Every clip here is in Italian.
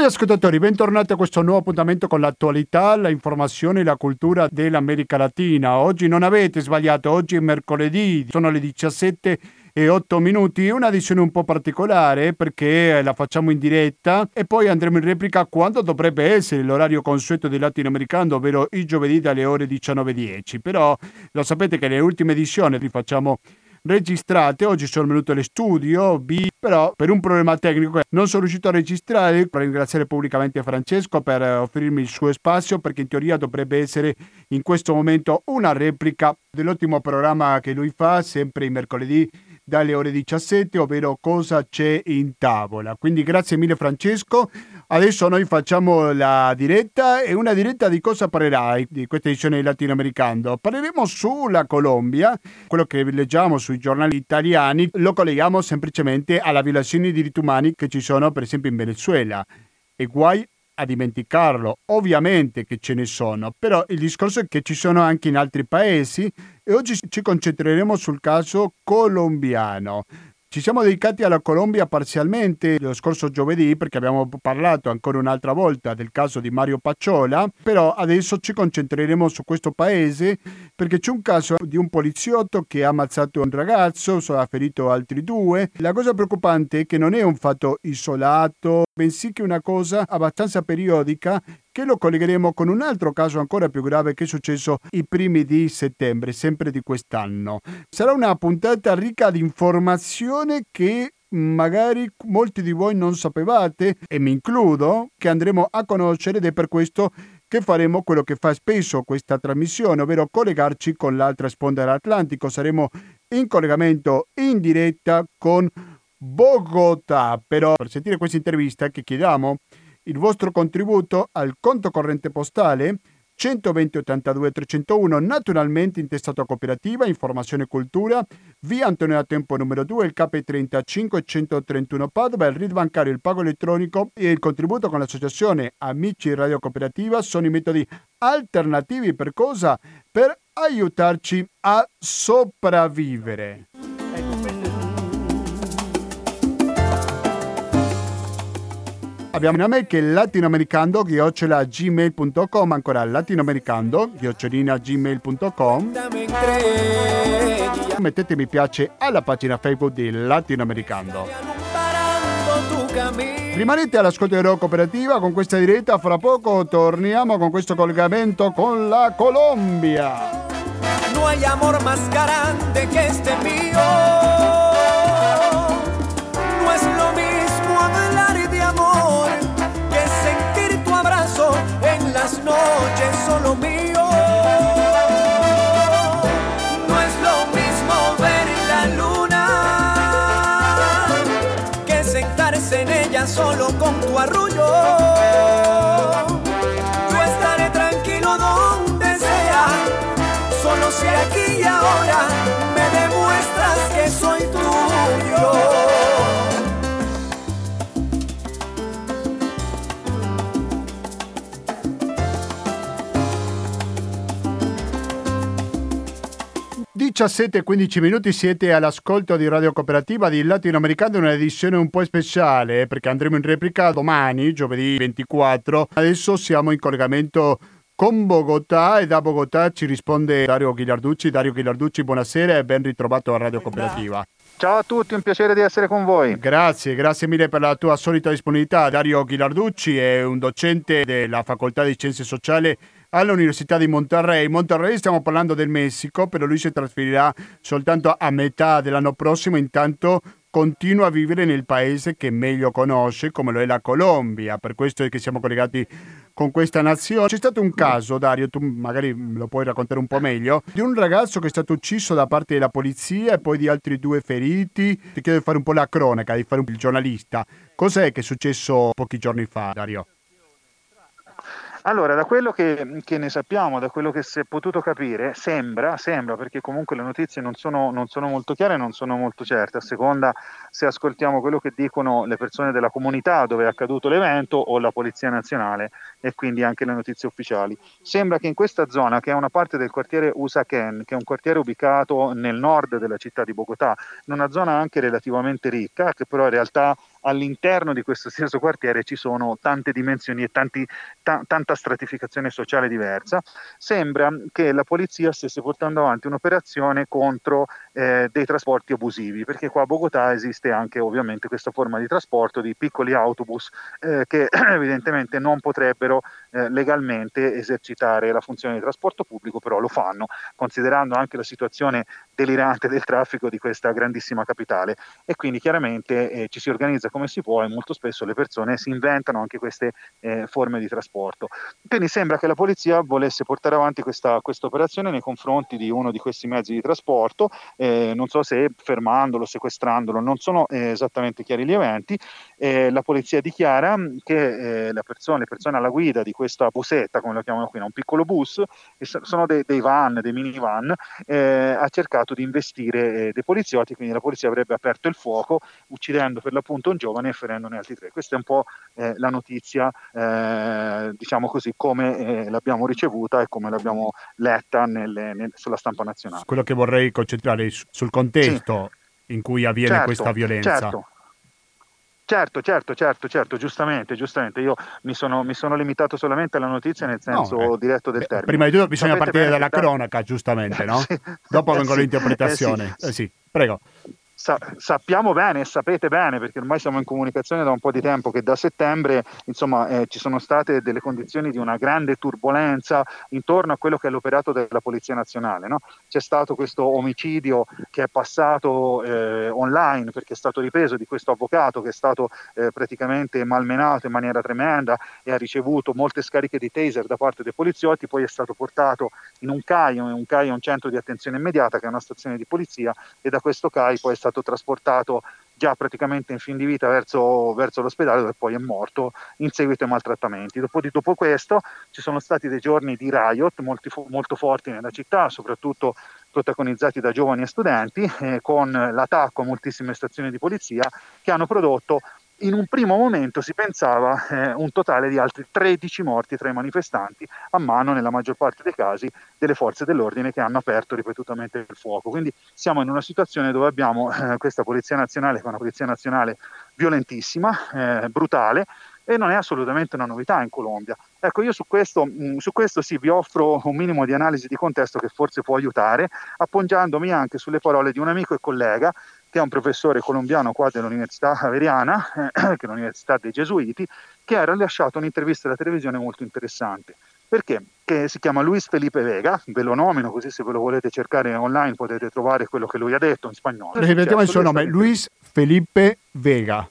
Cari ascoltatori, bentornati a questo nuovo appuntamento con l'attualità, la informazione e la cultura dell'America Latina. Oggi non avete sbagliato, oggi è mercoledì, sono le 17 e 8 minuti, una edizione un po' particolare perché la facciamo in diretta e poi andremo in replica quando dovrebbe essere l'orario consueto del latinoamericano, ovvero il giovedì dalle ore 19.10. Però lo sapete che le ultime edizioni li facciamo registrate. Oggi sono venuto allo studio B, però per un problema tecnico non sono riuscito a registrare. Ringraziare pubblicamente Francesco per offrirmi il suo spazio, perché in teoria dovrebbe essere in questo momento una replica dell'ottimo programma che lui fa, sempre il mercoledì dalle ore 17, ovvero cosa c'è in tavola. Quindi grazie mille Francesco. Adesso noi facciamo la diretta e una diretta di cosa parlerai di questa edizione di latinoamericano. Parleremo sulla Colombia, quello che leggiamo sui giornali italiani, lo colleghiamo semplicemente alla violazione dei diritti umani che ci sono per esempio in Venezuela. E guai a dimenticarlo, ovviamente che ce ne sono, però il discorso è che ci sono anche in altri paesi e oggi ci concentreremo sul caso colombiano. Ci siamo dedicati alla Colombia parzialmente lo scorso giovedì perché abbiamo parlato ancora un'altra volta del caso di Mario Pacciola, però adesso ci concentreremo su questo paese perché c'è un caso di un poliziotto che ha ammazzato un ragazzo, ha ferito altri due. La cosa preoccupante è che non è un fatto isolato, bensì che una cosa abbastanza periodica che lo collegheremo con un altro caso ancora più grave che è successo i primi di settembre, sempre di quest'anno. Sarà una puntata ricca di informazioni che magari molti di voi non sapevate, e mi includo, che andremo a conoscere ed è per questo che faremo quello che fa spesso questa trasmissione, ovvero collegarci con l'altra sponda dell'Atlantico. Saremo in collegamento in diretta con Bogotà. Però per sentire questa intervista che chiediamo il vostro contributo al conto corrente postale 120 82 301, naturalmente intestato a cooperativa, informazione e cultura, via Antonio Tempo numero 2, il KP35 131 Padova, il RID bancario, il pago elettronico e il contributo con l'associazione Amici Radio Cooperativa sono i metodi alternativi per cosa? Per aiutarci a sopravvivere. Abbiamo una mail che è latinoamericando gmail.com ancora latinoamericando gmail.com mettete mi piace alla pagina Facebook di Latinoamericando Rimanete all'ascolto di Radio Cooperativa con questa diretta, fra poco torniamo con questo collegamento con la Colombia. No hay amor más grande que este mío. Noche solo mío. 17 e 15 minuti siete all'ascolto di Radio Cooperativa di Latinoamericano, un'edizione un po' speciale eh, perché andremo in replica domani, giovedì 24. Adesso siamo in collegamento con Bogotà e da Bogotà ci risponde Dario Ghilarducci. Dario Ghilarducci, buonasera e ben ritrovato a Radio Cooperativa. Ciao a tutti, un piacere di essere con voi. Grazie, grazie mille per la tua solita disponibilità. Dario Ghilarducci è un docente della Facoltà di Scienze Sociali all'Università di Monterrey. Monterrey stiamo parlando del Messico, però lui si trasferirà soltanto a metà dell'anno prossimo, intanto continua a vivere nel paese che meglio conosce, come lo è la Colombia, per questo è che siamo collegati con questa nazione. C'è stato un caso, Dario, tu magari lo puoi raccontare un po' meglio, di un ragazzo che è stato ucciso da parte della polizia e poi di altri due feriti. Ti chiedo di fare un po' la cronaca, di fare un, giornalista. Cos'è che è successo pochi giorni fa, Dario? Allora, da quello che, che, ne sappiamo, da quello che si è potuto capire, sembra, sembra perché comunque le notizie non sono, non sono molto chiare, non sono molto certe, a seconda se ascoltiamo quello che dicono le persone della comunità dove è accaduto l'evento o la Polizia Nazionale e quindi anche le notizie ufficiali. Sembra che in questa zona, che è una parte del quartiere Usaquén, che è un quartiere ubicato nel nord della città di Bogotà, in una zona anche relativamente ricca, che però in realtà all'interno di questo stesso quartiere ci sono tante dimensioni e tanti, ta- tanta stratificazione sociale diversa. Sembra che la polizia stesse portando avanti un'operazione contro eh, dei trasporti abusivi, perché qua a Bogotà esiste anche ovviamente questa forma di trasporto di piccoli autobus eh, che evidentemente non potrebbero eh, legalmente esercitare la funzione di trasporto pubblico, però lo fanno, considerando anche la situazione delirante del traffico di questa grandissima capitale e quindi chiaramente eh, ci si organizza come si può e molto spesso le persone si inventano anche queste eh, forme di trasporto. Quindi sembra che la polizia volesse portare avanti questa, questa operazione nei confronti di uno di questi mezzi di trasporto, eh, non so se fermandolo, sequestrandolo, non sono eh, esattamente chiari gli eventi. la polizia dichiara che eh, persona, le persone alla guida di questa busetta, come la chiamano qui, un piccolo bus, sono dei, dei van, dei minivan, eh, ha cercato di investire eh, dei poliziotti, quindi la polizia avrebbe aperto il fuoco, uccidendo per l'appunto un giovane e ferendone altri tre. Questa è un po' eh, la notizia, eh, diciamo così, come eh, l'abbiamo ricevuta e come l'abbiamo letta nelle, nel, sulla stampa nazionale. Quello che vorrei concentrare sul contesto sì. in cui avviene certo, questa violenza. Certo. Certo, certo, certo, certo, giustamente, giustamente. Io mi sono, mi sono limitato solamente alla notizia nel senso no, eh, diretto del termine. Prima di tutto bisogna Sapete partire dalla cronaca, giustamente, no? sì, Dopo vengono sì, l'interpretazione. Eh. Eh sì, prego sa- sappiamo bene e sapete bene, perché ormai siamo in comunicazione da un po' di tempo, che da settembre insomma, eh, ci sono state delle condizioni di una grande turbolenza intorno a quello che è l'operato della Polizia Nazionale. No? C'è stato questo omicidio che è passato eh, online perché è stato ripreso di questo avvocato che è stato eh, praticamente malmenato in maniera tremenda e ha ricevuto molte scariche di taser da parte dei poliziotti, poi è stato portato in un CAI, un CAI è un centro di attenzione immediata che è una stazione di polizia e da questo CAI poi è stato stato trasportato già praticamente in fin di vita verso, verso l'ospedale dove poi è morto in seguito ai maltrattamenti. Dopo, dopo questo ci sono stati dei giorni di riot molti, molto forti nella città, soprattutto protagonizzati da giovani e studenti, eh, con l'attacco a moltissime stazioni di polizia che hanno prodotto in un primo momento si pensava eh, un totale di altri 13 morti tra i manifestanti, a mano nella maggior parte dei casi delle forze dell'ordine che hanno aperto ripetutamente il fuoco. Quindi siamo in una situazione dove abbiamo eh, questa Polizia Nazionale, che è una Polizia Nazionale violentissima, eh, brutale, e non è assolutamente una novità in Colombia. Ecco, io su questo, mm, su questo sì vi offro un minimo di analisi di contesto che forse può aiutare, appoggiandomi anche sulle parole di un amico e collega che è un professore colombiano qua dell'Università Javeriana, eh, che è l'Università dei Gesuiti, che ha rilasciato un'intervista alla televisione molto interessante. Perché? Che si chiama Luis Felipe Vega, ve lo nomino così se ve lo volete cercare online potete trovare quello che lui ha detto in spagnolo. Ripetiamo il suo nome, Luis Felipe Vega.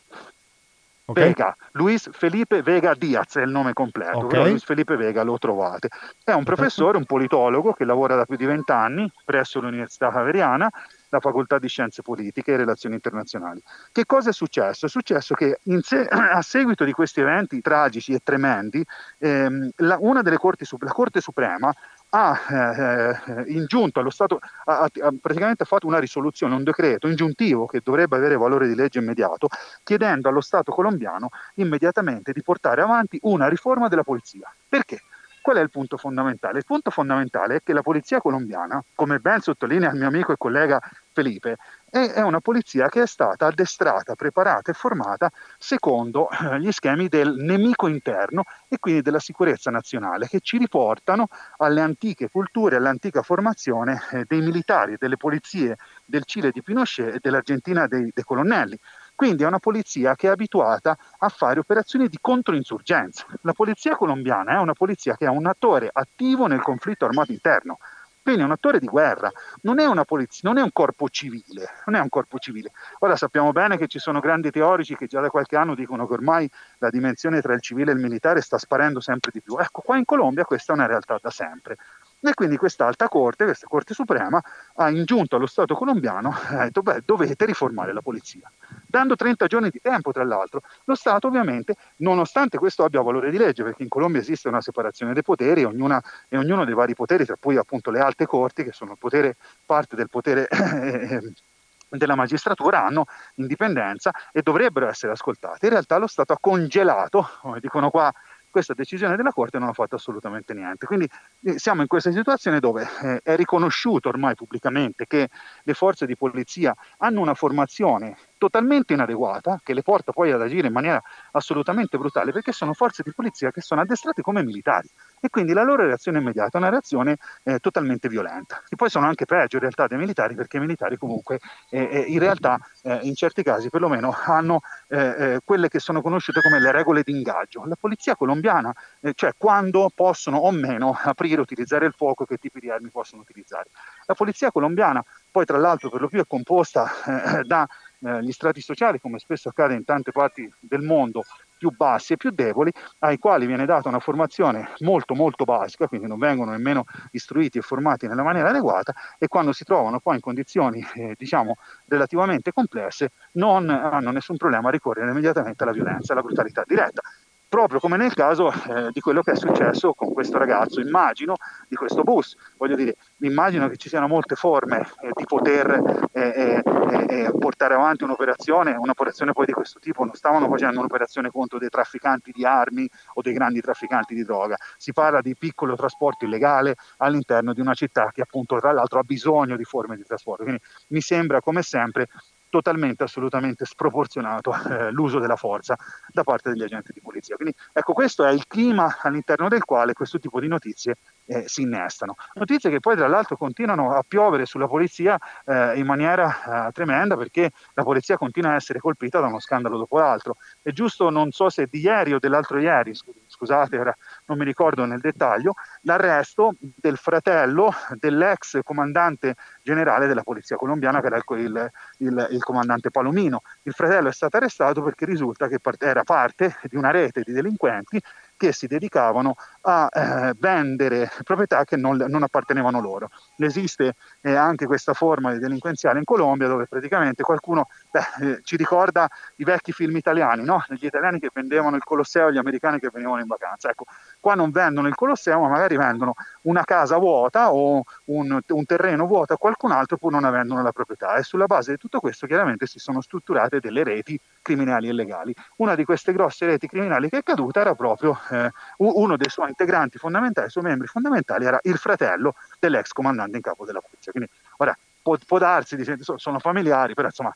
Okay. Vega, Luis Felipe Vega Diaz è il nome completo, okay. Luis Felipe Vega lo trovate. È un professore, un politologo che lavora da più di vent'anni presso l'Università Javeriana la facoltà di scienze politiche e relazioni internazionali. Che cosa è successo? È successo che se- a seguito di questi eventi tragici e tremendi, ehm, la, una delle corti, la Corte Suprema ha eh, ingiunto allo Stato, ha, ha, praticamente fatto una risoluzione, un decreto ingiuntivo che dovrebbe avere valore di legge immediato, chiedendo allo Stato colombiano immediatamente di portare avanti una riforma della polizia. Perché? Qual è il punto fondamentale? Il punto fondamentale è che la polizia colombiana, come ben sottolinea il mio amico e collega Felipe, è, una polizia che è stata addestrata, preparata e formata secondo eh, gli schemi del nemico interno e quindi della sicurezza nazionale, che ci riportano alle antiche culture, all'antica formazione eh, dei militari, delle polizie del Cile di Pinochet e dell'Argentina dei, dei colonnelli. Quindi è una polizia che è abituata a fare operazioni di controinsurgenza. La polizia colombiana è una polizia che è un attore attivo nel conflitto armato interno. Quindi è un attore di guerra, non è polizia, non è un corpo civile, non è un corpo civile. Ora sappiamo bene che ci sono grandi teorici che già da qualche anno dicono che ormai la dimensione tra il civile e il militare sta sparendo sempre di più. Ecco, qua in Colombia questa è una realtà da sempre. E quindi questa alta corte, questa Corte Suprema, ha ingiunto allo Stato colombiano ha detto, beh, dovete riformare la polizia. Dando 30 giorni di tempo, tra l'altro, lo Stato ovviamente, nonostante questo abbia valore di legge, perché in Colombia esiste una separazione dei poteri ognuna, e ognuno dei vari poteri, tra cui appunto le alte corti, che sono potere, parte del potere della magistratura hanno indipendenza e dovrebbero essere ascoltate. In realtà lo Stato ha congelato, come dicono qua questa decisione della Corte non ha fatto assolutamente niente. Quindi eh, siamo in questa situazione dove eh, è riconosciuto ormai pubblicamente che le forze di polizia hanno una formazione totalmente inadeguata, che le porta poi ad agire in maniera assolutamente brutale, perché sono forze di polizia che sono addestrate come militari e quindi la loro reazione immediata è una reazione eh, totalmente violenta. E poi sono anche peggio in realtà dei militari, perché i militari comunque eh, eh in realtà eh, in certi casi perlomeno hanno eh, eh, quelle che sono conosciute come le regole di ingaggio. La polizia colombiana, cioè quando possono o meno aprire, utilizzare il fuoco, che tipi di armi possono utilizzare. La polizia colombiana poi tra l'altro per lo più è composta dagli strati sociali, come spesso accade in tante parti del mondo, più bassi e più deboli, ai quali viene data una formazione molto molto basica, quindi non vengono nemmeno istruiti e formati nella maniera adeguata e quando si trovano poi in condizioni eh, diciamo relativamente complesse non hanno nessun problema a ricorrere immediatamente alla violenza, alla brutalità diretta proprio come nel caso eh, di quello che è successo con questo ragazzo, immagino, di questo bus. Voglio dire, immagino che ci siano molte forme eh, di poter eh, eh, eh, portare avanti un'operazione, un'operazione poi di questo tipo, non stavano facendo un'operazione contro dei trafficanti di armi o dei grandi trafficanti di droga, si parla di piccolo trasporto illegale all'interno di una città che appunto tra l'altro ha bisogno di forme di trasporto. Quindi mi sembra come sempre totalmente, assolutamente sproporzionato eh, l'uso della forza da parte degli agenti di polizia. Quindi ecco, questo è il clima all'interno del quale questo tipo di notizie eh, si innestano. Notizie che poi tra l'altro continuano a piovere sulla polizia eh, in maniera eh, tremenda perché la polizia continua a essere colpita da uno scandalo dopo l'altro. È giusto, non so se di ieri o dell'altro ieri, scusate, ora non mi ricordo nel dettaglio, l'arresto del fratello dell'ex comandante generale della polizia colombiana che era il, il, il comandante Palomino. Il fratello è stato arrestato perché risulta che era parte di una rete di delinquenti che si dedicavano a eh, vendere proprietà che non, non, appartenevano loro. Esiste eh, anche questa forma di delinquenziale in Colombia dove praticamente qualcuno beh, eh, ci ricorda i vecchi film italiani, no? gli italiani che vendevano il Colosseo e gli americani che venivano in vacanza. Ecco, qua non vendono il Colosseo ma magari vendono una casa vuota o un, un terreno vuoto a qualcun altro pur non avendone la proprietà e sulla base di tutto questo chiaramente si sono strutturate delle reti criminali e legali. Una di queste grosse reti criminali che è caduta era proprio eh, uno dei suoi integranti fondamentali, suoi membri fondamentali era il fratello dell'ex comandante in capo della polizia. Quindi ora può, può darsi, sono familiari, però insomma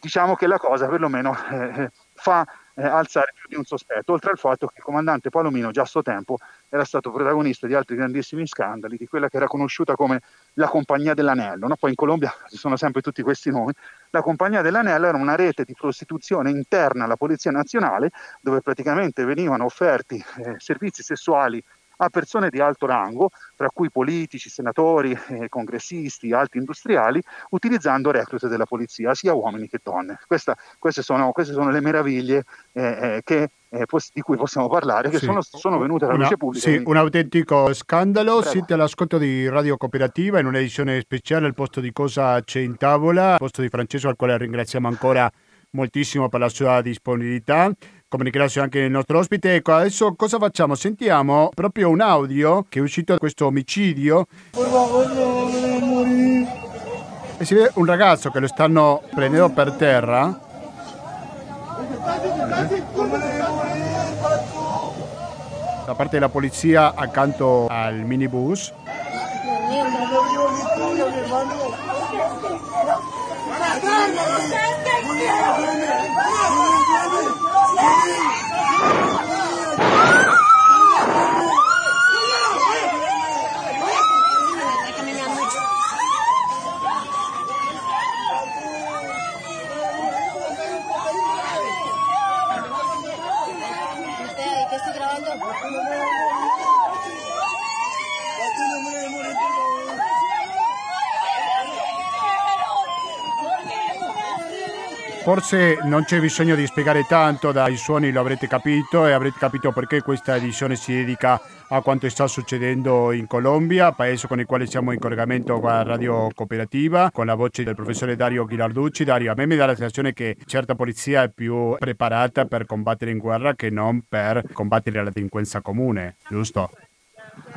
diciamo che la cosa perlomeno eh, fa eh, alzare più di un sospetto, oltre al fatto che il comandante Palomino già a suo tempo era stato protagonista di altri grandissimi scandali, di quella che era conosciuta come la Compagnia dell'Anello, no? poi in Colombia ci sono sempre tutti questi nomi, la Compagnia dell'Anello era una rete di prostituzione interna alla Polizia Nazionale dove praticamente venivano offerti eh, servizi sessuali a persone di alto rango, tra cui politici, senatori, eh, congressisti, alti industriali, utilizzando reclute della polizia, sia uomini che donne. Questa, queste, sono, queste, sono, le meraviglie eh, eh che, eh, di cui possiamo parlare, che sì. sono, sono, venute alla luce pubblica. Sì, un autentico scandalo. Prego. Siete all'ascolto di Radio Cooperativa in un'edizione speciale al posto di Cosa c'è in tavola, al posto di Francesco, al quale ringraziamo ancora moltissimo per la sua disponibilità come anche il nostro ospite. Ecco, adesso cosa facciamo? Sentiamo proprio un audio che è uscito da questo omicidio. E si vede un ragazzo che lo stanno prendendo per terra. Da parte della polizia accanto al minibus. ¡Ay! Forse non c'è bisogno di spiegare tanto, dai suoni lo avrete capito e avrete capito perché questa edizione si dedica a quanto sta succedendo in Colombia, paese con il quale siamo in collegamento con la radio cooperativa, con la voce del professore Dario Ghilarducci. Dario, a me mi dà la sensazione che certa polizia è più preparata per combattere in guerra che non per combattere la delinquenza comune, giusto?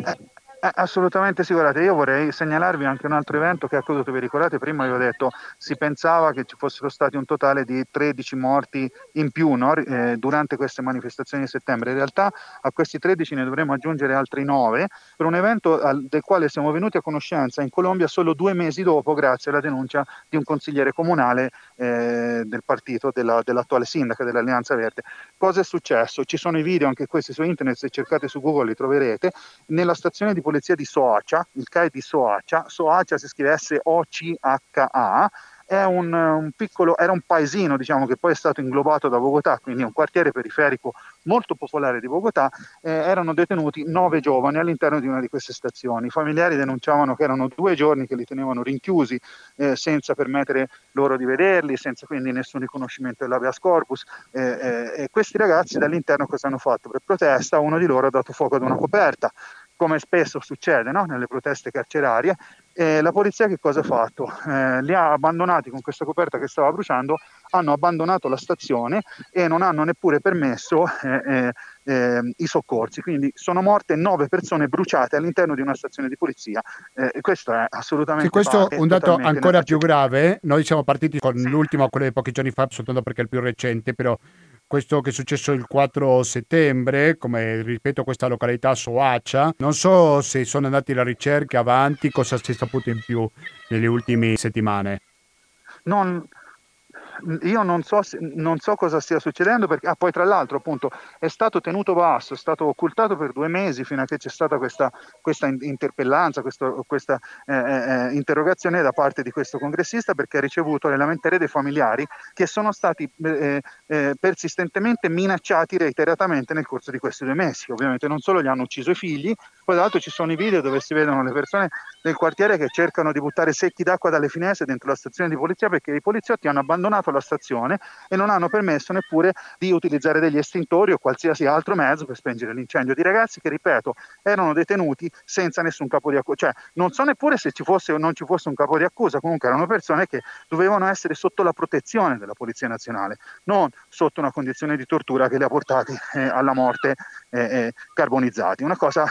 Eh, assolutamente sì, guardate, io vorrei segnalarvi anche un altro evento che è accaduto, vi ricordate, prima vi ho detto, si pensava che ci fossero stati un totale di 13 morti in più no? eh, durante queste manifestazioni di settembre, in realtà a questi 13 ne dovremo aggiungere altri 9 per un evento al, del quale siamo venuti a conoscenza in Colombia solo due mesi dopo grazie alla denuncia di un consigliere comunale eh, del partito della, dell'attuale sindaca dell'Alleanza Verde. Cosa è successo? Ci sono i video anche questi su internet, se cercate su Google li troverete, nella stazione di polizia polizia di Soacia, il CAE di Soacia, Soacia si scrive S-O-C-H-A, un, un piccolo, era un paesino diciamo, che poi è stato inglobato da Bogotà, quindi un quartiere periferico molto popolare di Bogotà, eh, erano detenuti nove giovani all'interno di una di queste stazioni. I familiari denunciavano che erano due giorni che li tenevano rinchiusi eh, senza permettere loro di vederli, senza quindi nessun riconoscimento dell'habeas corpus. Eh e questi ragazzi dall'interno cosa hanno fatto? Per protesta uno di loro ha dato fuoco ad una coperta come spesso succede no? nelle proteste carcerarie, eh, la polizia che cosa ha fatto? Eh, li ha abbandonati con questa coperta che stava bruciando, hanno abbandonato la stazione e non hanno neppure permesso eh, eh, eh i soccorsi. Quindi sono morte nove persone bruciate all'interno di una stazione di polizia. Eh, questo è assolutamente. Sì, questo è un dato ancora più grave. Noi siamo partiti con sì. l'ultimo, quello di pochi giorni fa, soltanto perché è il più recente, però questo che è successo il 4 settembre, come ripeto questa località Soacia, non so se sono andati la ricerca avanti, cosa si è saputo in più nelle ultime settimane. Non, io non so, non so, cosa stia succedendo perché ah, poi tra l'altro appunto è stato tenuto basso, è stato occultato per due mesi fino a che c'è stata questa, questa interpellanza, questo, questa eh, eh, eh, interrogazione da parte di questo congressista perché ha ricevuto le lamentele dei familiari che sono stati eh, eh, persistentemente minacciati reiteratamente nel corso di questi due mesi. Ovviamente non solo gli hanno ucciso i figli, poi tra l'altro ci sono i video dove si vedono le persone del quartiere che cercano di buttare secchi d'acqua dalle finestre dentro la stazione di polizia perché i poliziotti hanno abbandonato la stazione e non hanno permesso neppure di utilizzare degli estintori o qualsiasi altro mezzo per spengere l'incendio. Di ragazzi che, ripeto, erano detenuti senza nessun capo di accusa, cioè non so neppure se ci fosse o non ci fosse un capo di accusa, comunque erano persone che dovevano essere sotto la protezione della Polizia Nazionale, non sotto una condizione di tortura che li ha portati eh, alla morte eh, eh, carbonizzati. Una cosa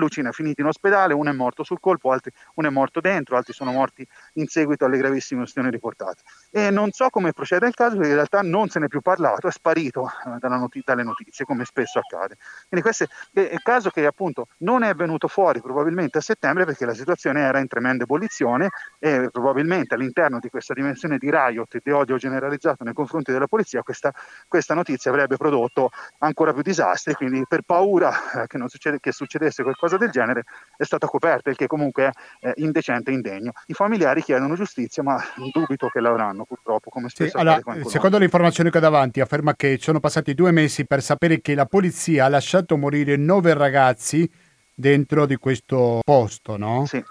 allucina, finiti in ospedale, uno è morto sul colpo, altri, uno è morto dentro, altri sono morti in seguito alle gravissime questioni riportate. E non so come procede il caso perché in realtà non se n'è più parlato, è sparito eh, not- dalle notizie, come spesso accade. Quindi questo è il caso che appunto non è venuto fuori probabilmente a settembre perché la situazione era in tremenda ebollizione e probabilmente all'interno di questa dimensione di riot e di odio generalizzato nei confronti della polizia questa, questa notizia avrebbe prodotto ancora più disastri, quindi per paura eh, che, succede, che, succedesse qualcosa del genere è stata coperta, il che comunque è eh, indecente e indegno. I familiari chiedono giustizia ma dubito che l'avranno purtroppo come sì, allora, secondo le informazioni che ho davanti, afferma che sono passati due mesi per sapere che la polizia ha lasciato morire nove ragazzi dentro di questo posto, no? Sì.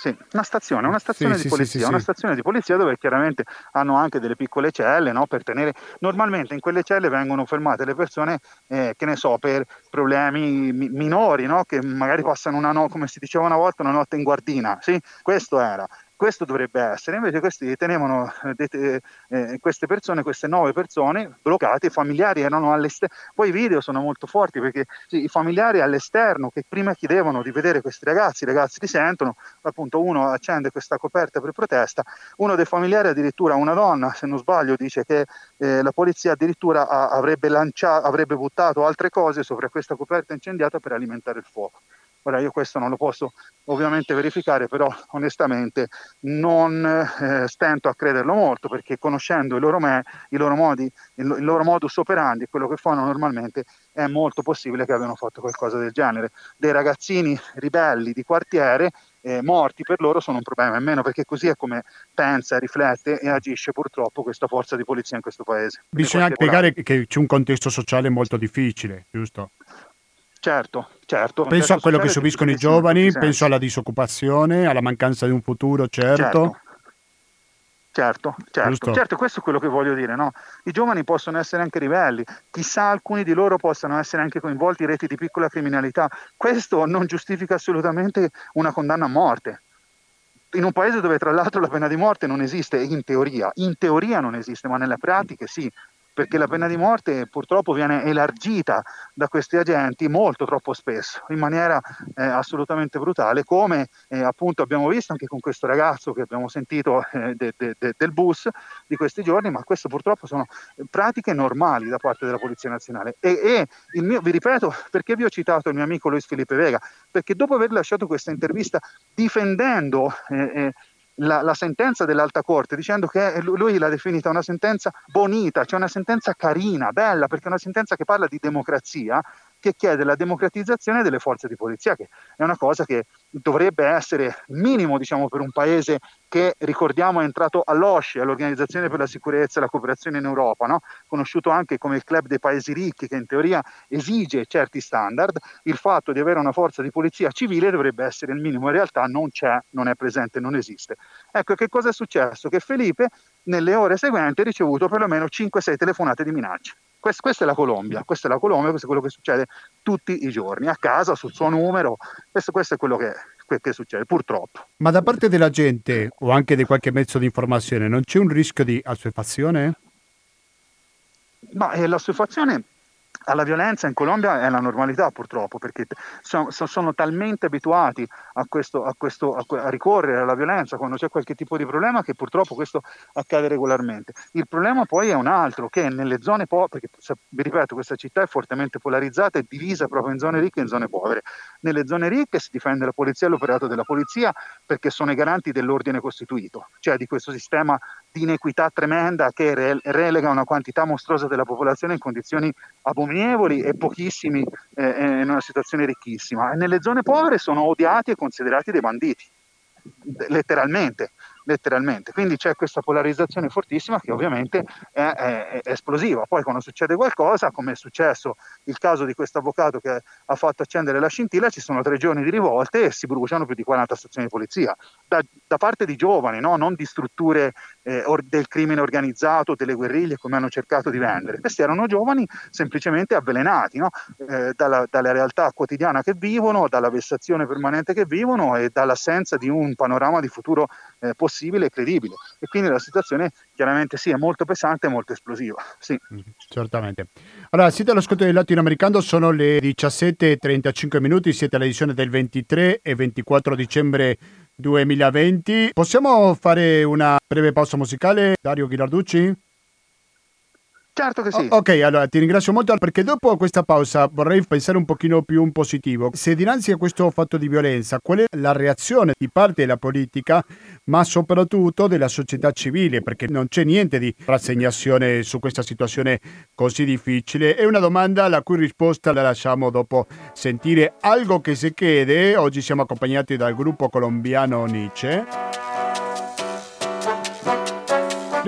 Sì, una stazione, una stazione sì, di sì, polizia, sì, una stazione di polizia dove chiaramente hanno anche delle piccole celle, no, per tenere normalmente in quelle celle vengono fermate le persone eh, che ne so, per problemi mi- minori, no, che magari passano una no- come si diceva una volta una notte in guardina, sì? Questo era. Questo dovrebbe essere, invece questi tenevano eh, eh, queste persone, queste nove persone bloccate, i familiari erano all'esterno, poi i video sono molto forti perché sì, i familiari all'esterno che prima chiedevano di vedere questi ragazzi, i ragazzi li sentono, appunto uno accende questa coperta per protesta, uno dei familiari addirittura una donna, se non sbaglio, dice che eh, la polizia addirittura ha, avrebbe, lanciato, avrebbe buttato altre cose sopra questa coperta incendiata per alimentare il fuoco. Ora io questo non lo posso ovviamente verificare, però onestamente non eh, stento a crederlo molto perché conoscendo i loro, me, i loro modi, il, il, loro modus operandi, quello che fanno normalmente, è molto possibile che abbiano fatto qualcosa del genere. Dei ragazzini ribelli di quartiere eh, morti per loro sono un problema, almeno perché così è come pensa, riflette e agisce purtroppo questa forza di polizia in questo paese. Bisogna spiegare che c'è un contesto sociale molto difficile, giusto? Certo, certo. Penso a quello che subiscono i giovani, penso alla disoccupazione, alla mancanza di un futuro, certo. Certo, certo, certo, certo questo è quello che voglio dire. No? I giovani possono essere anche ribelli, chissà alcuni di loro possano essere anche coinvolti in reti di piccola criminalità. Questo non giustifica assolutamente una condanna a morte. In un paese dove tra l'altro la pena di morte non esiste, in teoria, in teoria non esiste, ma nelle pratiche sì, perché la pena di morte purtroppo viene elargita da questi agenti molto troppo spesso, in maniera eh, assolutamente brutale, come eh, appunto abbiamo visto anche con questo ragazzo che abbiamo sentito eh, de, de, de, del bus di questi giorni, ma queste purtroppo sono pratiche normali da parte della Polizia Nazionale. E, e mio, vi ripeto, perché vi ho citato il mio amico Luis Felipe Vega? Perché dopo aver lasciato questa intervista difendendo eh, eh, la, la, sentenza dell'Alta Corte dicendo che lui l'ha definita una sentenza bonita, cioè una sentenza carina, bella, perché è una sentenza che parla di democrazia, che chiede la democratizzazione delle forze di polizia, che è una cosa che dovrebbe essere minimo diciamo, per un paese che ricordiamo è entrato all'OSCE, all'Organizzazione per la sicurezza e la cooperazione in Europa, no? conosciuto anche come il club dei paesi ricchi che in teoria esige certi standard, il fatto di avere una forza di polizia civile dovrebbe essere il minimo, in realtà non c'è, non è presente, non esiste. Ecco che cosa è successo? Che Felipe nelle ore seguenti ha ricevuto perlomeno 5-6 telefonate di minacce. Questa, questa, è la Colombia, questa è la Colombia, questo è quello che succede tutti i giorni, a casa, sul suo numero, questo, questo è quello che, che, succede, purtroppo. Ma da parte della gente o anche di qualche mezzo di informazione non c'è un rischio di assuefazione? Ma eh, l'assuefazione alla violenza in Colombia è la normalità purtroppo perché sono, sono talmente abituati a, questo, a, questo, a, ricorrere alla violenza quando c'è qualche tipo di problema che purtroppo questo accade regolarmente. Il problema poi è un altro che nelle zone povere, perché vi ripeto questa città è fortemente polarizzata e divisa proprio in zone ricche e in zone povere. Nelle zone ricche si difende la polizia e l'operato della polizia perché sono i garanti dell'ordine costituito, cioè di questo sistema di inequità tremenda che relega una quantità mostruosa della popolazione in condizioni abominevoli e pochissimi eh, eh, in una situazione ricchissima. E nelle zone povere sono odiati e considerati dei banditi, letteralmente letteralmente. Quindi c'è questa polarizzazione fortissima che ovviamente è, è, è, esplosiva. Poi quando succede qualcosa, come è successo il caso di questo avvocato che ha fatto accendere la scintilla, ci sono tre giorni di rivolte e si bruciano più di 40 stazioni di polizia, da, da parte di giovani, no? non di strutture eh, or, del crimine organizzato, delle guerriglie come hanno cercato di vendere. Questi erano giovani semplicemente avvelenati no? eh, dalla, dalla realtà quotidiana che vivono, dalla vessazione permanente che vivono e dall'assenza di un panorama di futuro eh, possibile e credibile. E quindi la situazione chiaramente sì, è molto pesante e molto esplosiva. Sì. Mm, certamente. Allora, siete all'ascolto del latinoamericano, sono le 17.35 minuti, siete all'edizione del 23 e 24 dicembre 2020. Possiamo fare una breve pausa musicale, Dario Ghilarducci? Certo che sì. ok, allora ti ringrazio molto perché dopo questa pausa vorrei pensare un pochino più in positivo. Se dinanzi a questo fatto di violenza, qual è la reazione di parte della politica, ma soprattutto della società civile, perché non c'è niente di rassegnazione su questa situazione così difficile. È una domanda la cui risposta la lasciamo dopo sentire algo che si chiede. Oggi siamo accompagnati dal gruppo colombiano Nietzsche.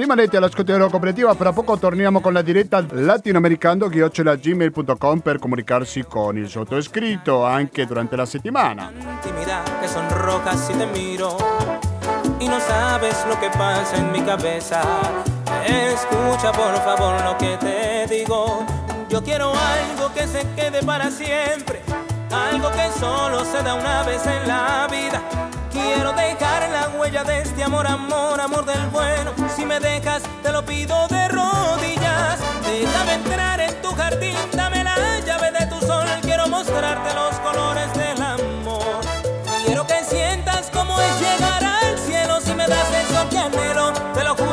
Rimanete all'ascolto cooperativa, fra poco torniamo con la diretta latinoamericano-gmail.com per comunicarsi con il sottoscritto anche durante la settimana. y no sabes lo que pasa en mi cabeza. Escucha por favor lo que te digo. Yo quiero algo que se quede para siempre, algo que solo se da una vez en la vida Quiero dejar la huella de este amor, amor, amor del bueno. Si me dejas, te lo pido de rodillas. Déjame entrar en tu jardín, dame la llave de tu sol. Quiero mostrarte los colores del amor. Quiero que sientas cómo es llegar al cielo. Si me das eso que anhelo, te lo juro,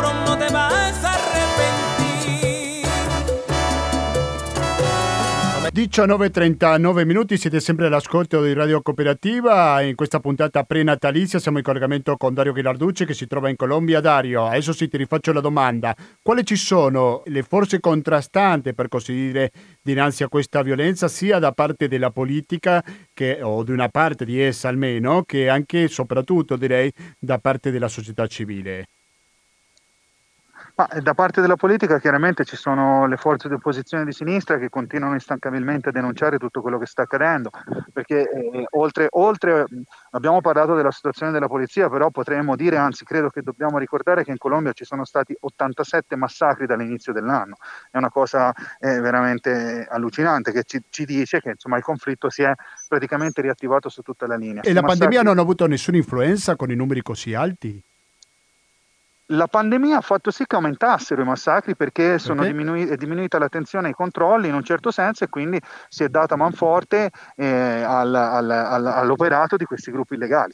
19.39 minuti, siete sempre all'ascolto di Radio Cooperativa. In questa puntata prenatalizia siamo in collegamento con Dario Ghilarducci che si trova in Colombia. Dario, adesso sì ti rifaccio la domanda. Quali ci sono le forze contrastanti, per così dire, dinanzi a questa violenza, sia da parte della politica, che, o di una parte di essa almeno, che anche e soprattutto direi da parte della società civile? Ma eh, da parte della politica chiaramente ci sono le forze di opposizione di sinistra che continuano instancabilmente a denunciare tutto quello che sta accadendo, perché eh, oltre, oltre, abbiamo parlato della situazione della polizia, però potremmo dire, anzi credo che dobbiamo ricordare che in Colombia ci sono stati 87 massacri dall'inizio dell'anno, è una cosa eh, veramente allucinante che ci, ci, dice che insomma, il conflitto si è praticamente riattivato su tutta la linea. E la massacri... pandemia non ha avuto nessuna influenza con i numeri così alti? La pandemia ha fatto sì che aumentassero i massacri perché sono okay. diminui- è diminuita l'attenzione ai controlli in un certo senso e quindi si è data manforte eh, al, al, al, all'operato di questi gruppi illegali.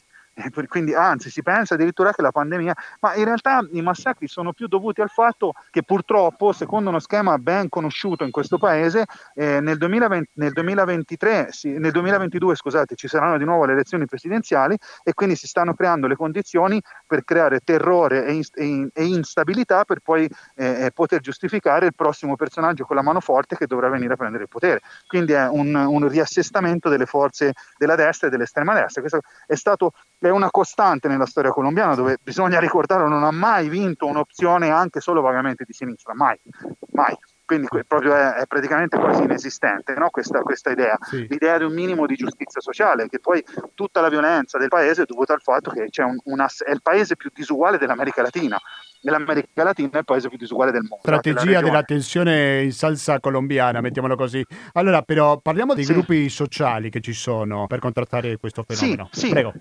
Quindi anzi si pensa addirittura che la pandemia, ma in realtà i massacri sono più dovuti al fatto che purtroppo, secondo uno schema ben conosciuto in questo paese, eh, nel, 2020, nel, 2023, sì, nel 2022 scusate, ci saranno di nuovo le elezioni presidenziali e quindi si stanno creando le condizioni per creare terrore e, in, e instabilità per poi eh, eh, poter giustificare il prossimo personaggio con la mano forte che dovrà venire a prendere il potere. Quindi è un, un riassestamento delle forze della destra e dell'estrema destra. Questo è stato è una costante nella storia colombiana dove bisogna ricordarlo non ha mai vinto un'opzione anche solo vagamente di sinistra, mai, mai. Quindi proprio è, è praticamente quasi inesistente no? questa, questa, idea, sì. l'idea di un minimo di giustizia sociale, che poi tutta la violenza del paese è dovuta al fatto che un, una, è il paese più disuguale dell'America Latina nell'America Latina è il paese più disuguale del mondo. Strategia della tensione in salsa colombiana, mettiamolo così. Allora, però parliamo dei sì. gruppi sociali che ci sono per contrattare questo fenomeno. Sì, sì. Prego.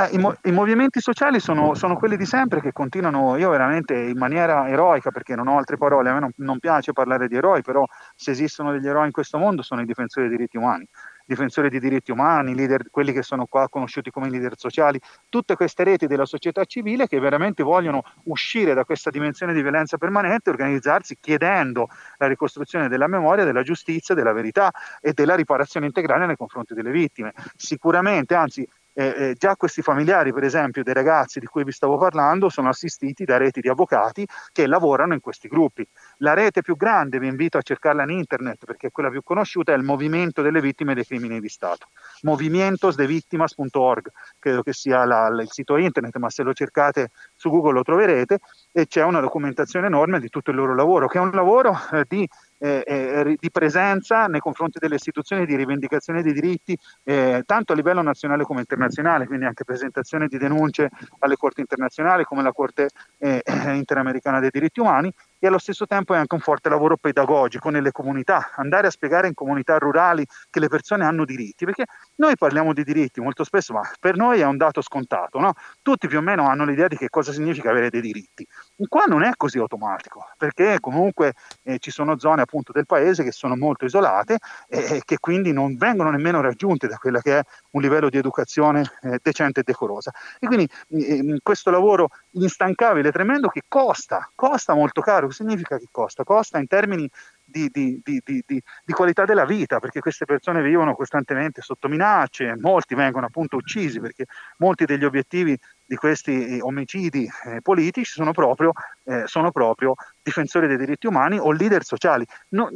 Eh, i, mo- i, movimenti sociali sono, sono, quelli di sempre che continuano, io veramente in maniera eroica, perché non ho altre parole, a me non, non, piace parlare di eroi, però se esistono degli eroi in questo mondo sono i difensori dei diritti umani, difensori di diritti umani, leader, quelli che sono qua conosciuti come leader sociali, tutte queste reti della società civile che veramente vogliono uscire da questa dimensione di violenza permanente e organizzarsi chiedendo la ricostruzione della memoria, della giustizia, della verità e della riparazione integrale nei confronti delle vittime. Sicuramente, anzi eh, eh, già questi familiari, per esempio, dei ragazzi di cui vi stavo parlando, sono assistiti da reti di avvocati che lavorano in questi gruppi. La rete più grande, vi invito a cercarla in internet perché è quella più conosciuta, è il Movimento delle Vittime dei Crimini di Stato. Movimentosdevictimas.org, credo che sia la, il sito internet, ma se lo cercate su Google lo troverete e c'è una documentazione enorme di tutto il loro lavoro, che è un lavoro eh, di eh, eh, di presenza nei confronti delle istituzioni di rivendicazione dei diritti, eh, tanto a livello nazionale come internazionale, quindi anche presentazione di denunce alle corti internazionali come la Corte eh, Interamericana dei diritti umani e allo stesso tempo è anche un forte lavoro pedagogico nelle comunità, andare a spiegare in comunità rurali che le persone hanno diritti, perché noi parliamo di diritti molto spesso, ma per noi è un dato scontato, no? tutti più o meno hanno l'idea di che cosa significa avere dei diritti. Qua non è così automatico, perché comunque eh, ci sono zone appunto del paese che sono molto isolate e, e che quindi non vengono nemmeno raggiunte da quella che è un livello di educazione eh, decente e decorosa. E quindi eh, questo lavoro instancabile, tremendo, che costa, costa molto caro, che significa che costa? Costa in termini di, di, di, di, qualità della vita, perché queste persone vivono costantemente sotto minacce, molti vengono appunto uccisi, perché molti degli obiettivi di questi eh, omicidi eh, politici sono proprio, eh, sono proprio, difensori dei diritti umani o leader sociali. No,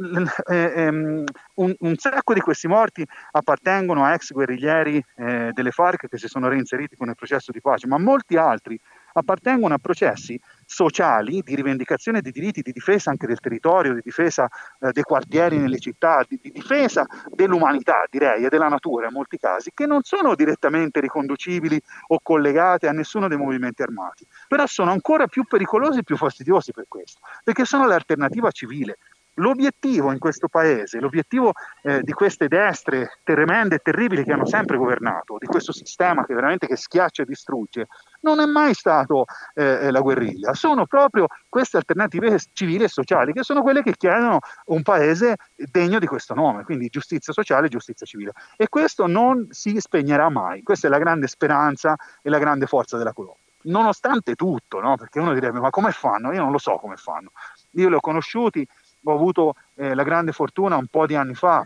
eh, ehm, un, un, sacco di questi morti appartengono a ex guerriglieri eh, delle FARC che si sono reinseriti con il processo di pace, ma molti altri appartengono a processi sociali di rivendicazione dei diritti, di difesa anche del territorio, di difesa eh, dei quartieri nelle città, di, di, difesa dell'umanità, direi, e della natura in molti casi, che non sono direttamente riconducibili o collegate a nessuno dei movimenti armati, però sono ancora più pericolosi e più fastidiosi per questo, perché sono l'alternativa civile, L'obiettivo in questo paese, l'obiettivo eh, di queste destre tremende e terribili che hanno sempre governato, di questo sistema che veramente che schiaccia e distrugge, non è mai stato eh, la guerriglia, sono proprio queste alternative civili e sociali che sono quelle che chiedono un paese degno di questo nome, quindi giustizia sociale e giustizia civile. E questo non si spegnerà mai, questa è la grande speranza e la grande forza della Colombia nonostante tutto, no? perché uno direbbe ma come fanno? Io non lo so come fanno. Io li ho conosciuti, ho avuto eh, la grande fortuna un po' di anni fa,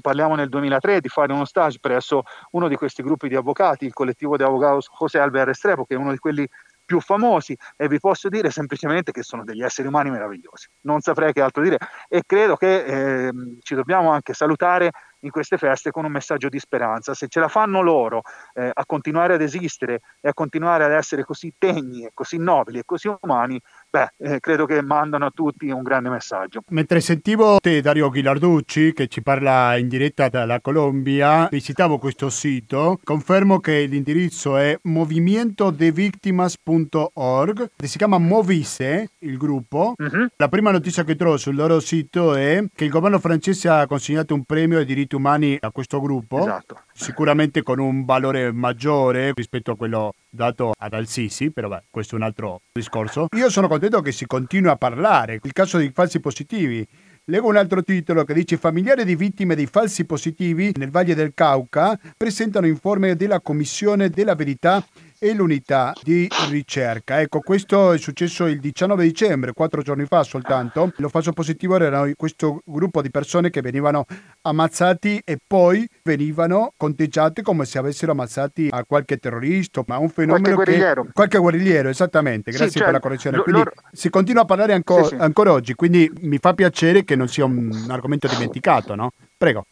parliamo nel 2003, di fare uno stage presso uno di questi gruppi di avvocati, il collettivo di avvocati José Alber Restrepo, che è uno di quelli più famosi e vi posso dire semplicemente che sono degli esseri umani meravigliosi. Non saprei che altro dire e credo che eh, ci dobbiamo anche salutare in queste feste con un messaggio di speranza. Se ce la fanno loro eh, a continuare ad esistere e a continuare ad essere così degni così nobili e così umani, beh, eh, credo che mandano a tutti un grande messaggio. Mentre sentivo te, Dario Ghilarducci, che ci parla in diretta dalla Colombia, visitavo questo sito, confermo che l'indirizzo è movimientodevictimas.org, si chiama Movise, il gruppo. Uh-huh. La prima notizia che trovo sul loro sito è che il governo francese ha consegnato un premio ai diritti umani a questo gruppo. Esatto. sicuramente con un valore maggiore rispetto a quello dato ad Al-Sisi, però beh, questo è un altro discorso. Io sono contento che si continui a parlare. Il caso dei falsi positivi Leggo un altro titolo che dice familiari di vittime dei falsi positivi nel Valle del Cauca presentano informe della Commissione della Verità e l'unità di ricerca. Ecco, questo è successo il 19 dicembre, quattro giorni fa soltanto. Lo falso positivo era questo gruppo di persone che venivano ammazzati e poi venivano conteggiate come se avessero ammazzati a qualche terrorista, ma un fenomeno qualche guerrigliero. che... Qualche guerrigliero, esattamente, grazie sì, cioè, per la correzione. Quindi loro... si continua a parlare anco, sì, sì. ancora oggi, quindi mi fa piacere che non sia un argomento dimenticato, no? Prego.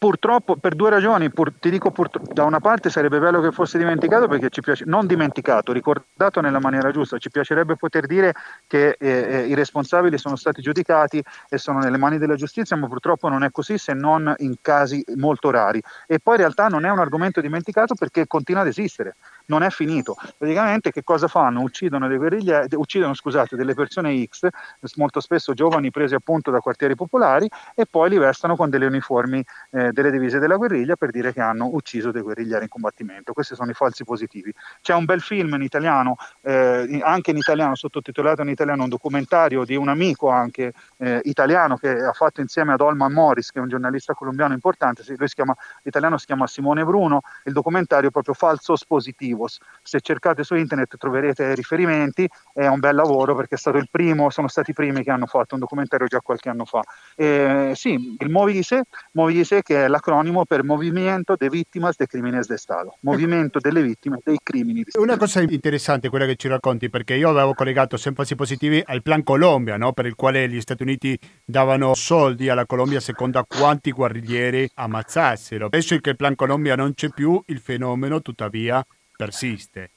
Purtroppo, per due ragioni, pur, ti dico purtroppo, da una parte sarebbe bello che fosse dimenticato perché ci piace, non dimenticato, ricordato nella maniera giusta, ci piacerebbe poter dire che eh, eh, i responsabili sono stati giudicati e sono nelle mani della giustizia, ma purtroppo non è così se non in casi molto rari. E poi in realtà non è un argomento dimenticato perché continua ad esistere, non è finito. Praticamente che cosa fanno? Uccidono, uccidono scusate, delle persone X, molto spesso giovani presi appunto da quartieri popolari e poi li vestono con delle uniformi. Eh, delle divise della guerriglia per dire che hanno ucciso dei guerriglieri in combattimento. Questi sono i falsi positivi. C'è un bel film in italiano, eh, anche in italiano, sottotitolato in italiano, un documentario di un amico anche eh, italiano che ha fatto insieme ad Olman Morris, che è un giornalista colombiano importante, lui si chiama, l'italiano si chiama Simone Bruno, il documentario è proprio Falsos Positivos. Se cercate su internet troverete riferimenti, è un bel lavoro perché è stato il primo, sono stati i primi che hanno fatto un documentario già qualche anno fa. E, sì, il Movise, Movise che l'acronimo per Movimiento de Víctimas de Crímenes de Estado, Movimento delle Vittime dei Crimini di Stato. Una cosa interessante quella che ci racconti, perché io avevo collegato sempre positivi al Plan Colombia, no? per il quale gli Stati Uniti davano soldi alla Colombia secondo a quanti guerriglieri ammazzassero. Adesso che il Plan Colombia non c'è più, il fenomeno tuttavia persiste.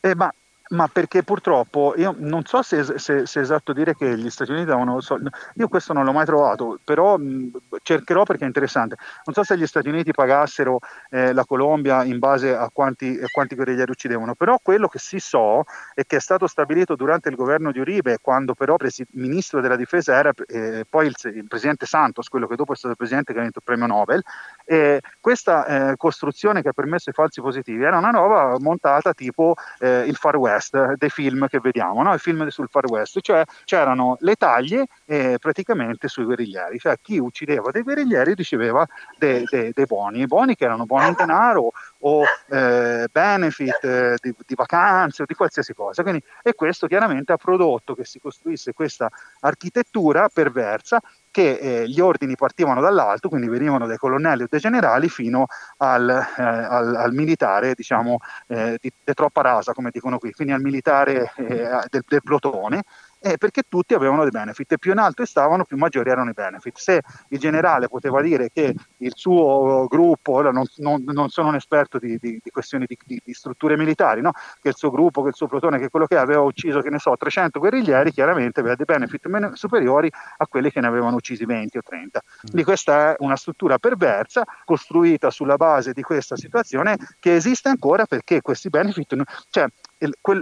Eh, ma ma perché purtroppo io non so se, se, se, è esatto dire che gli Stati Uniti davano soldi, io questo non l'ho mai trovato, però mh, cercherò perché è interessante. Non so se gli Stati Uniti pagassero eh, la Colombia in base a quanti, a quanti guerriglieri uccidevano, però quello che sì so è che è stato stabilito durante il governo di Uribe, quando però presi- ministro della difesa era eh, poi il, il, presidente Santos, quello che dopo è stato il presidente che ha vinto il premio Nobel, e questa eh, costruzione che ha permesso i falsi positivi era una nuova montata tipo eh, il Far West West, dei film che vediamo, no? i film sul Far West, cioè c'erano le taglie eh, praticamente sui guerriglieri, cioè chi uccideva dei guerriglieri riceveva dei, dei, dei buoni, buoni che erano buoni in denaro o eh, benefit eh, di, di, vacanze o di qualsiasi cosa. Quindi, e questo chiaramente ha prodotto che si costruisse questa architettura perversa che eh, gli ordini partivano dall'alto, quindi venivano dai colonnelli o dai generali fino al, eh, al, al militare, diciamo, eh, di, di, troppa rasa, come dicono qui, quindi al militare eh, del, del plotone, eh, perché tutti avevano dei benefit e più in alto stavano più maggiori erano i benefit. Se il generale poteva dire che il suo gruppo, ora non, non, non sono un esperto di, di, di questioni di, di, strutture militari, no? che il suo gruppo, che il suo plotone, che quello che aveva ucciso, che ne so, 300 guerriglieri, chiaramente aveva dei benefit meno, superiori a quelli che ne avevano uccisi 20 o 30. Quindi questa è una struttura perversa costruita sulla base di questa situazione che esiste ancora perché questi benefit, cioè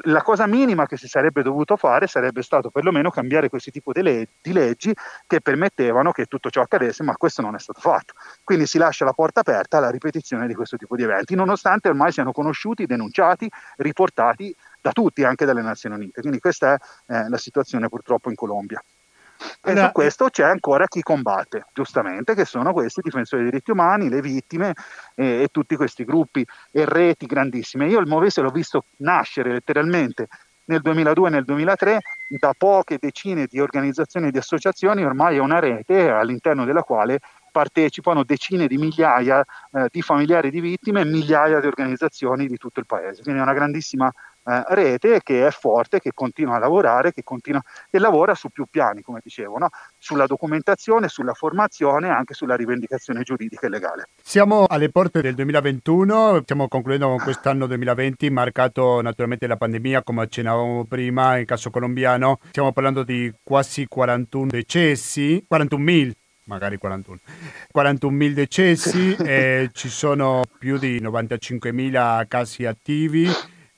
la cosa minima che si sarebbe dovuto fare sarebbe stato perlomeno cambiare questi tipi di, leg- di, leggi che permettevano che tutto ciò accadesse, ma questo non è stato fatto. Quindi si lascia la porta aperta alla ripetizione di questo tipo di eventi, nonostante ormai siano conosciuti, denunciati, riportati da tutti, anche dalle Nazioni Unite. Quindi questa è eh, la situazione purtroppo in Colombia. E allora, su questo c'è ancora chi combatte, giustamente, che sono questi difensori dei diritti umani, le vittime e, e tutti questi gruppi e reti grandissime. Io il Movese l'ho visto nascere letteralmente nel 2002 e nel 2003 da poche decine di organizzazioni e di associazioni, ormai è una rete all'interno della quale partecipano decine di migliaia eh, di familiari di vittime e migliaia di organizzazioni di tutto il paese. Quindi è una grandissima eh, rete che è forte, che continua a lavorare, che continua e lavora su più piani, come dicevo, no? sulla documentazione, sulla formazione e anche sulla rivendicazione giuridica e legale. Siamo alle porte del 2021, stiamo concludendo con quest'anno 2020 marcato naturalmente la pandemia, come accennavamo prima, in caso colombiano. Stiamo parlando di quasi 41 decessi, 41.000 magari 41. 41.000 decessi, e ci sono più di 95.000 casi attivi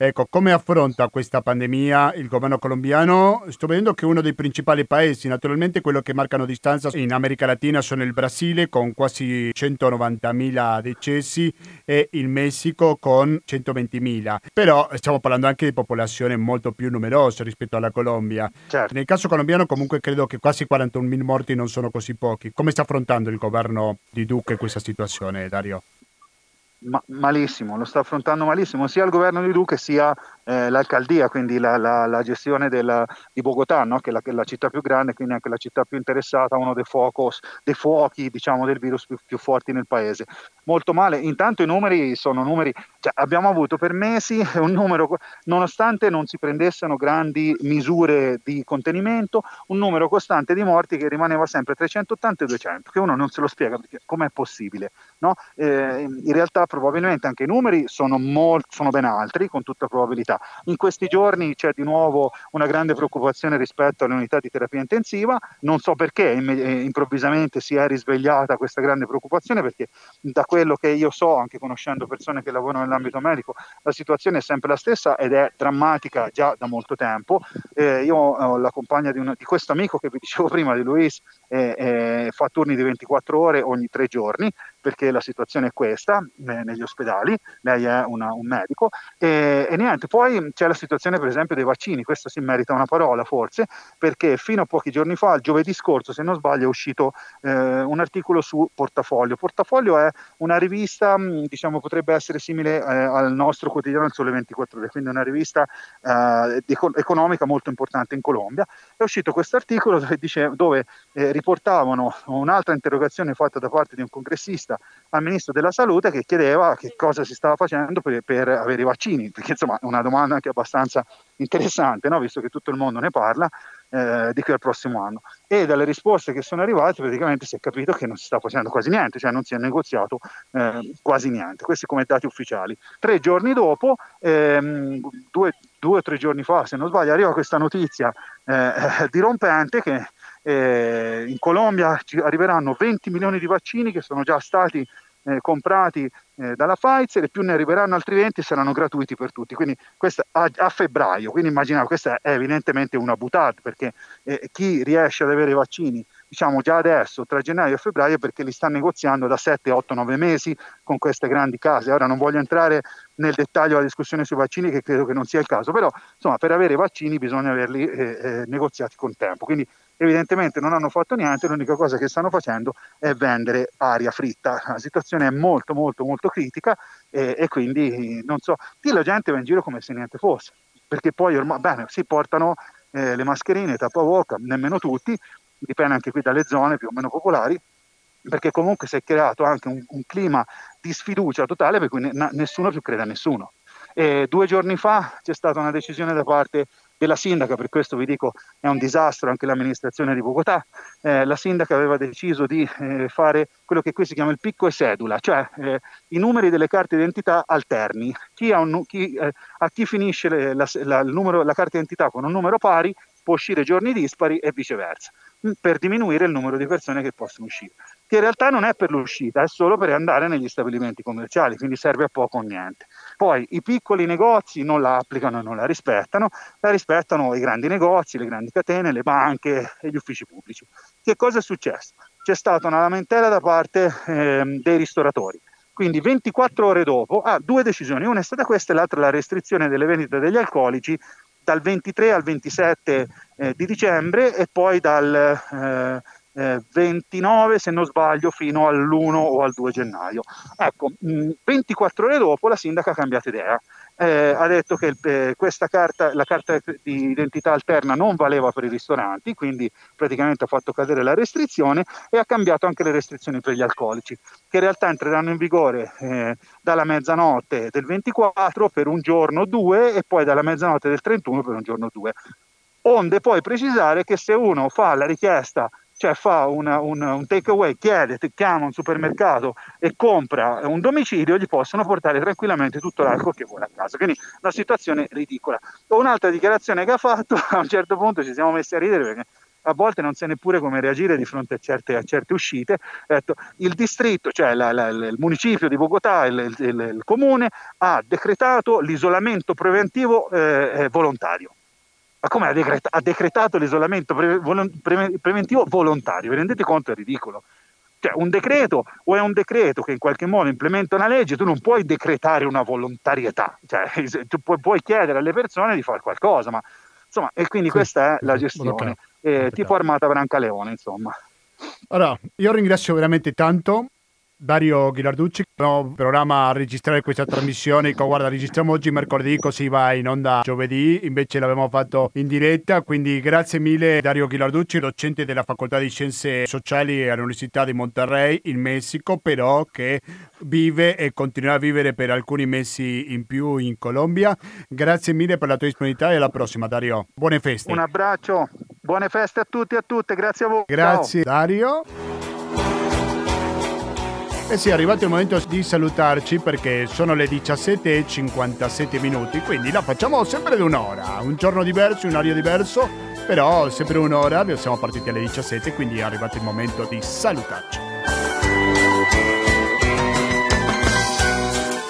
Ecco, come affronta questa pandemia il governo colombiano? Sto vedendo che uno dei principali paesi, naturalmente quello che marcano distanza in America Latina sono il Brasile con quasi 190.000 decessi e il Messico con 120.000. Però stiamo parlando anche di popolazione molto più numerosa rispetto alla Colombia. Certo. Nel caso colombiano comunque credo che quasi 41.000 morti non sono così pochi. Come sta affrontando il governo di Duque questa situazione, Dario? Ma, malissimo, lo sta affrontando malissimo sia il governo di Duque sia eh, l'alcaldia, quindi la, la, la gestione della, di Bogotà, no? che, è la, che, è la, città più grande, quindi anche la città più interessata, uno dei, focos, dei fuochi diciamo, del virus più, più, forti nel paese. Molto male, intanto i numeri sono numeri, cioè, abbiamo avuto per mesi un numero, nonostante non si prendessero grandi misure di contenimento, un numero costante di morti che rimaneva sempre 380 e 200, che uno non se lo spiega perché com'è possibile. No? Eh, in realtà probabilmente anche i numeri sono, molt, sono ben altri, con tutta probabilità unità. In questi giorni c'è di nuovo una grande preoccupazione rispetto alle unità di terapia intensiva, non so perché eh, improvvisamente si è risvegliata questa grande preoccupazione perché da quello che io so, anche conoscendo persone che lavorano nell'ambito medico, la situazione è sempre la stessa ed è drammatica già da molto tempo. Eh, io ho la compagna di, una, di, questo amico che vi dicevo prima, di Luis, eh, eh, fa turni di 24 ore ogni tre giorni perché la situazione è questa eh, negli ospedali, lei è una, un medico e, e, niente, poi c'è la situazione per esempio dei vaccini, questo si merita una parola forse, perché fino a pochi giorni fa, il giovedì scorso se non sbaglio, è uscito eh, un articolo su Portafoglio. Portafoglio è una rivista, mm, diciamo potrebbe essere simile eh, al nostro quotidiano Il Sole 24 Ore, quindi una rivista eh, economica molto importante in Colombia. È uscito questo articolo dove, dice, dove eh, riportavano un'altra interrogazione fatta da parte di un congressista intervista al ministro della salute che chiedeva che cosa si stava facendo per, per avere i vaccini, perché insomma è una domanda anche abbastanza interessante, no? visto che tutto il mondo ne parla eh, di qui al prossimo anno. E dalle risposte che sono arrivate praticamente si è capito che non si sta facendo quasi niente, cioè non si è negoziato eh, quasi niente, questi come dati ufficiali. Tre giorni dopo, ehm, due, due o tre giorni fa se non sbaglio, arriva questa notizia eh, dirompente che eh, in Colombia ci arriveranno 20 milioni di vaccini che sono già stati eh, comprati eh, dalla Pfizer e più ne arriveranno altri 20 e saranno gratuiti per tutti. Quindi questo a, a febbraio, quindi immaginate, questa è evidentemente una butata perché eh, chi riesce ad avere i vaccini diciamo già adesso, tra gennaio e febbraio, perché li sta negoziando da 7, 8, 9 mesi con queste grandi case. Ora non voglio entrare nel dettaglio della discussione sui vaccini, che credo che non sia il caso, però insomma per avere i vaccini bisogna averli eh, eh, negoziati con tempo. Quindi evidentemente non hanno fatto niente, l'unica cosa che stanno facendo è vendere aria fritta. La situazione è molto molto molto critica e, e quindi non so, qui la gente va in giro come se niente fosse, perché poi ormai bene, si portano eh, le mascherine, tappaboca, nemmeno tutti, dipende anche qui dalle zone più o meno popolari, perché comunque si è creato anche un, un clima di sfiducia totale per cui ne, nessuno più crede a nessuno. E due giorni fa c'è stata una decisione da parte della sindaca, per questo vi dico è un disastro anche l'amministrazione di Bogotà, eh, la sindaca aveva deciso di eh, fare quello che qui si chiama il picco e sedula, cioè eh, i numeri delle carte d'identità alterni. Chi un, chi, eh, a chi finisce le, la, la, numero, la carta d'identità con un numero pari può uscire giorni dispari e viceversa per diminuire il numero di persone che possono uscire, che in realtà non è per l'uscita, è solo per andare negli stabilimenti commerciali, quindi serve a poco o niente. Poi i piccoli negozi non la applicano e non la rispettano, la rispettano i grandi negozi, le grandi catene, le banche e gli uffici pubblici. Che cosa è successo? C'è stata una lamentela da parte eh, dei ristoratori. Quindi 24 ore dopo, ah, due decisioni, una è stata questa e l'altra la restrizione delle vendite degli alcolici dal 23 al 27 eh, di dicembre e poi dal eh, eh, 29 se non sbaglio fino all'1 o al 2 gennaio. Ecco, mh, 24 ore dopo la sindaca ha cambiato idea eh, ha detto che eh, questa carta, la carta di identità alterna non valeva per i ristoranti, quindi praticamente ha fatto cadere la restrizione e ha cambiato anche le restrizioni per gli alcolici, che in realtà entreranno in vigore eh, dalla mezzanotte del 24 per un giorno o due e poi dalla mezzanotte del 31 per un giorno o due. Onde poi precisare che se uno fa la richiesta cioè fa una, un, un takeaway, chiede, chiama un supermercato e compra un domicilio, gli possono portare tranquillamente tutto l'alcol che vuole a casa. Quindi una situazione ridicola. Un'altra dichiarazione che ha fatto, a un certo punto ci siamo messi a ridere perché a volte non sa neppure come reagire di fronte a certe, a certe uscite. Il distretto, cioè la, la, il municipio di Bogotà, il, il, il, comune, ha decretato l'isolamento preventivo eh, volontario. Ma come ha, decreta- ha decretato l'isolamento pre- pre- preventivo volontario? Vi rendete conto? È ridicolo. Cioè, un decreto o è un decreto che in qualche modo implementa una legge, tu non puoi decretare una volontarietà, cioè, tu puoi, puoi chiedere alle persone di fare qualcosa, ma insomma, e quindi sì, questa è la gestione, eh, tipo Armata Brancaleone, insomma. Allora, io ringrazio veramente tanto Dario Ghilarducci, no, programma a registrare questa trasmissione. Guarda, registriamo oggi mercoledì, così va in onda giovedì. Invece l'abbiamo fatto in diretta. Quindi grazie mille, Dario Ghilarducci, docente della Facoltà di Scienze Sociali all'Università di Monterrey in Messico, però che vive e continuerà a vivere per alcuni mesi in più in Colombia. Grazie mille per la tua disponibilità e alla prossima, Dario. Buone feste. Un abbraccio, buone feste a tutti e a tutte. Grazie a voi. Grazie, Ciao. Dario. Eh sì, è arrivato il momento di salutarci perché sono le 17.57 minuti, quindi la facciamo sempre di un'ora, un giorno diverso, un orario diverso, però sempre un'ora, siamo partiti alle 17, quindi è arrivato il momento di salutarci.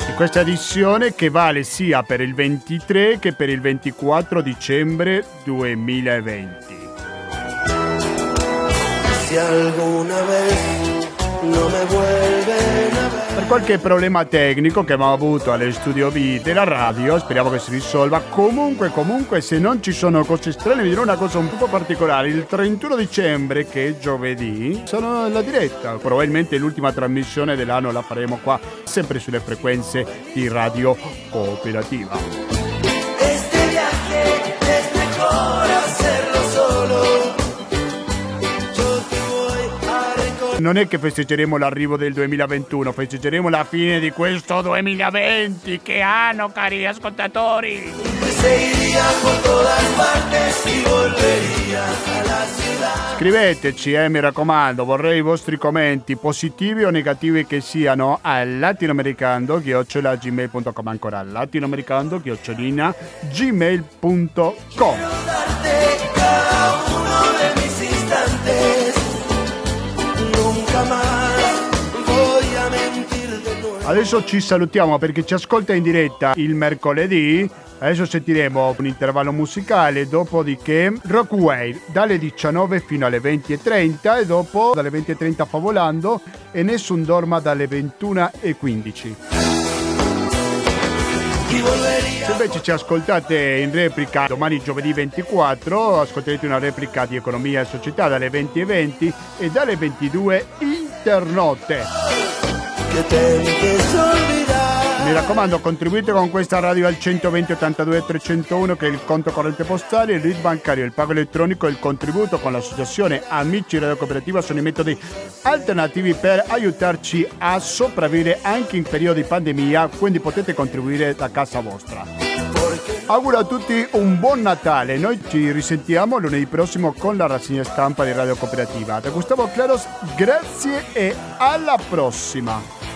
In questa edizione che vale sia per il 23 che per il 24 dicembre 2020. Se alguna vez Per qualche problema tecnico che abbiamo avuto alle studio B della radio, speriamo che si risolva. Comunque, comunque, se non ci sono cose strane, vi dirò una cosa un po' particolare. Il 31 dicembre, che è giovedì, sono alla diretta. Probabilmente l'ultima trasmissione dell'anno la faremo qua, sempre sulle frequenze di Radio Cooperativa. Non è che festeggeremo l'arrivo del 2021, festeggeremo la fine di questo 2020. Che anno, cari ascoltatori! Scriveteci, eh, mi raccomando, vorrei i vostri commenti, positivi o negativi che siano, a latinoamericando-gmail.com ancora, latinoamericando-gmail.com Adesso ci salutiamo perché ci ascolta in diretta il mercoledì. Adesso sentiremo un intervallo musicale, dopodiché Rockway dalle 19 fino alle 20.30 e dopo dalle 20.30 Favolando e Nessun Dorma dalle 21.15. Se invece ci ascoltate in replica domani giovedì 24, ascolterete una replica di Economia e Società dalle 20.20 e dalle 22 internotte. Mi raccomando, contribuite con questa radio al 120 82 301 che è il conto corrente postale, il RID bancario, il pago elettronico e il contributo con l'associazione Amici Radio Cooperativa sono i metodi alternativi per aiutarci a sopravvivere anche in periodi di pandemia, quindi potete contribuire da casa vostra. Auguro a tutti un buon Natale, noi ci risentiamo lunedì prossimo con la rassegna stampa di Radio Cooperativa. Da Gustavo Claros, grazie e alla prossima!